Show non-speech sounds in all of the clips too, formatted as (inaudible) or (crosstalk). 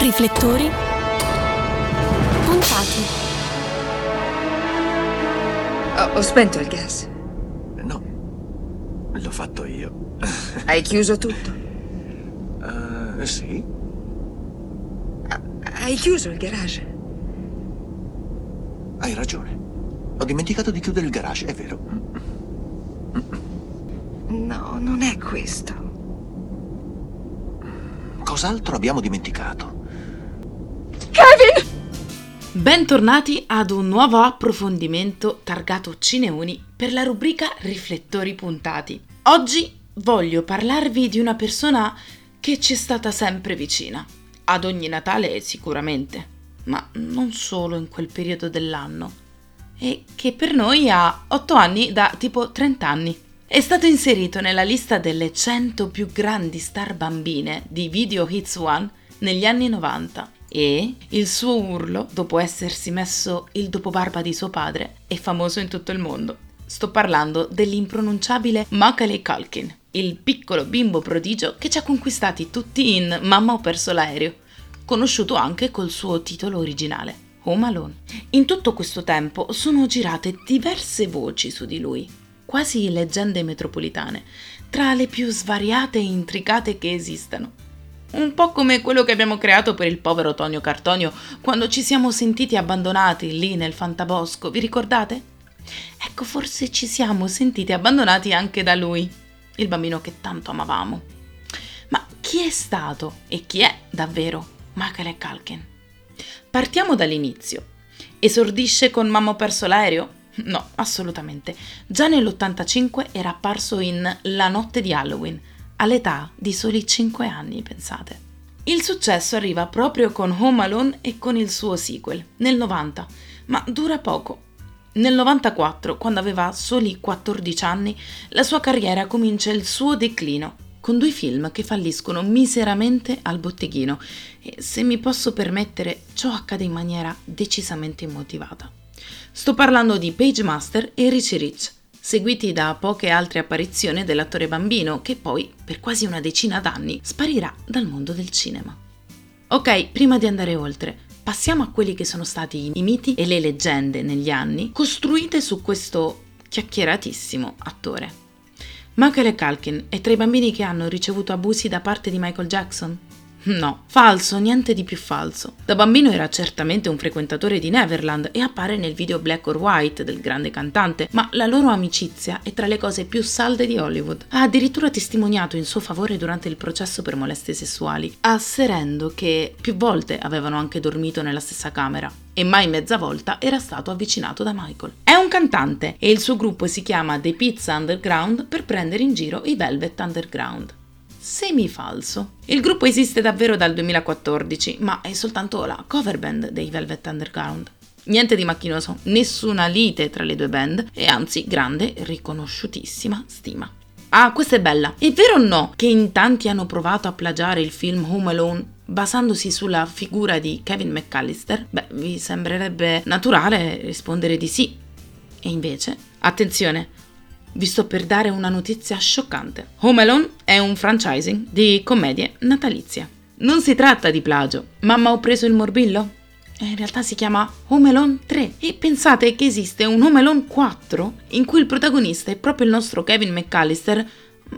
Riflettori puntati. Ho, ho spento il gas. No, l'ho fatto io. (laughs) Hai chiuso tutto. Eh, sì, Hai chiuso il garage. hai ragione. Ho dimenticato di chiudere il garage, è vero. No, non è questo. Cos'altro abbiamo dimenticato? Bentornati ad un nuovo approfondimento targato Cineuni per la rubrica Riflettori puntati. Oggi voglio parlarvi di una persona che ci è stata sempre vicina. Ad ogni Natale sicuramente, ma non solo in quel periodo dell'anno. E che per noi ha 8 anni da tipo 30 anni. È stato inserito nella lista delle 100 più grandi star bambine di Video Hits One negli anni 90 e il suo urlo, dopo essersi messo il dopobarba di suo padre, è famoso in tutto il mondo. Sto parlando dell'impronunciabile Macaulay Culkin, il piccolo bimbo prodigio che ci ha conquistati tutti in Mamma ho perso l'aereo, conosciuto anche col suo titolo originale, Home Alone. In tutto questo tempo sono girate diverse voci su di lui, quasi leggende metropolitane, tra le più svariate e intricate che esistano. Un po' come quello che abbiamo creato per il povero Tonio Cartonio quando ci siamo sentiti abbandonati lì nel fantabosco, vi ricordate? Ecco, forse ci siamo sentiti abbandonati anche da lui, il bambino che tanto amavamo. Ma chi è stato e chi è davvero Macaulay Culkin? Partiamo dall'inizio. Esordisce con Mamma ho perso l'aereo? No, assolutamente. Già nell'85 era apparso in La notte di Halloween, all'età di soli 5 anni, pensate. Il successo arriva proprio con Home Alone e con il suo sequel, nel 90, ma dura poco. Nel 94, quando aveva soli 14 anni, la sua carriera comincia il suo declino, con due film che falliscono miseramente al botteghino e, se mi posso permettere, ciò accade in maniera decisamente immotivata. Sto parlando di Page Master e Richie Rich, seguiti da poche altre apparizioni dell'attore bambino che poi, per quasi una decina d'anni, sparirà dal mondo del cinema. Ok, prima di andare oltre, passiamo a quelli che sono stati i miti e le leggende negli anni costruite su questo chiacchieratissimo attore. Macaulay Culkin è tra i bambini che hanno ricevuto abusi da parte di Michael Jackson? No, falso, niente di più falso. Da bambino era certamente un frequentatore di Neverland e appare nel video Black or White del grande cantante, ma la loro amicizia è tra le cose più salde di Hollywood. Ha addirittura testimoniato in suo favore durante il processo per molestie sessuali, asserendo che più volte avevano anche dormito nella stessa camera e mai mezza volta era stato avvicinato da Michael. È un cantante e il suo gruppo si chiama The Pizza Underground per prendere in giro i Velvet Underground semifalso. Il gruppo esiste davvero dal 2014, ma è soltanto la cover band dei Velvet Underground. Niente di macchinoso, nessuna lite tra le due band e anzi grande, riconosciutissima stima. Ah, questa è bella. È vero o no che in tanti hanno provato a plagiare il film Home Alone basandosi sulla figura di Kevin McAllister? Beh, vi sembrerebbe naturale rispondere di sì. E invece, attenzione, vi sto per dare una notizia scioccante. Home Alone è un franchising di commedie natalizie. Non si tratta di plagio. Mamma ho preso il morbillo? In realtà si chiama Home Alone 3 e pensate che esiste un Home Alone 4 in cui il protagonista è proprio il nostro Kevin McAllister,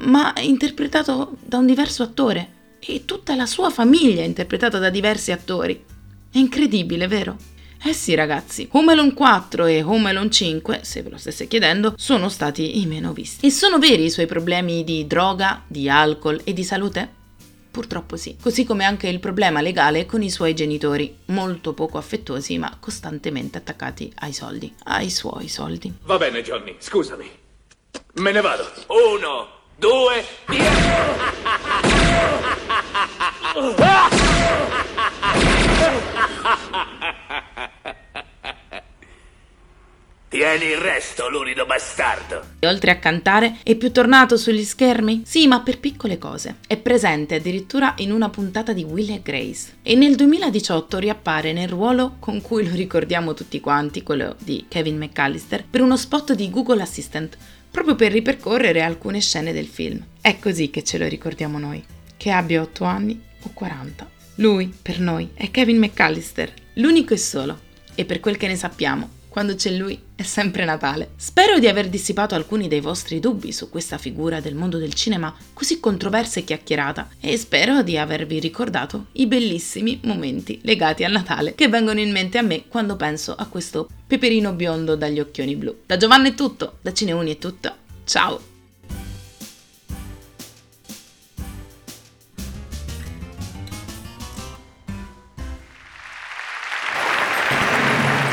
ma interpretato da un diverso attore e tutta la sua famiglia è interpretata da diversi attori. È incredibile, vero? Eh sì ragazzi, Home Alone 4 e Home Alone 5, se ve lo stesse chiedendo, sono stati i meno visti. E sono veri i suoi problemi di droga, di alcol e di salute? Purtroppo sì, così come anche il problema legale con i suoi genitori, molto poco affettuosi ma costantemente attaccati ai soldi, ai suoi soldi. Va bene, Johnny, scusami. Me ne vado. Uno, due, via! Tieni il resto, lurido bastardo. E oltre a cantare, è più tornato sugli schermi? Sì, ma per piccole cose. È presente addirittura in una puntata di Will e Grace. E nel 2018 riappare nel ruolo con cui lo ricordiamo tutti quanti, quello di Kevin McAllister, per uno spot di Google Assistant, proprio per ripercorrere alcune scene del film. È così che ce lo ricordiamo noi. Che abbia 8 anni o 40. Lui, per noi, è Kevin McAllister, l'unico e solo. E per quel che ne sappiamo, quando c'è lui è sempre Natale. Spero di aver dissipato alcuni dei vostri dubbi su questa figura del mondo del cinema così controversa e chiacchierata e spero di avervi ricordato i bellissimi momenti legati al Natale che vengono in mente a me quando penso a questo peperino biondo dagli occhioni blu. Da Giovanna è tutto, da Cineuni è tutto. Ciao!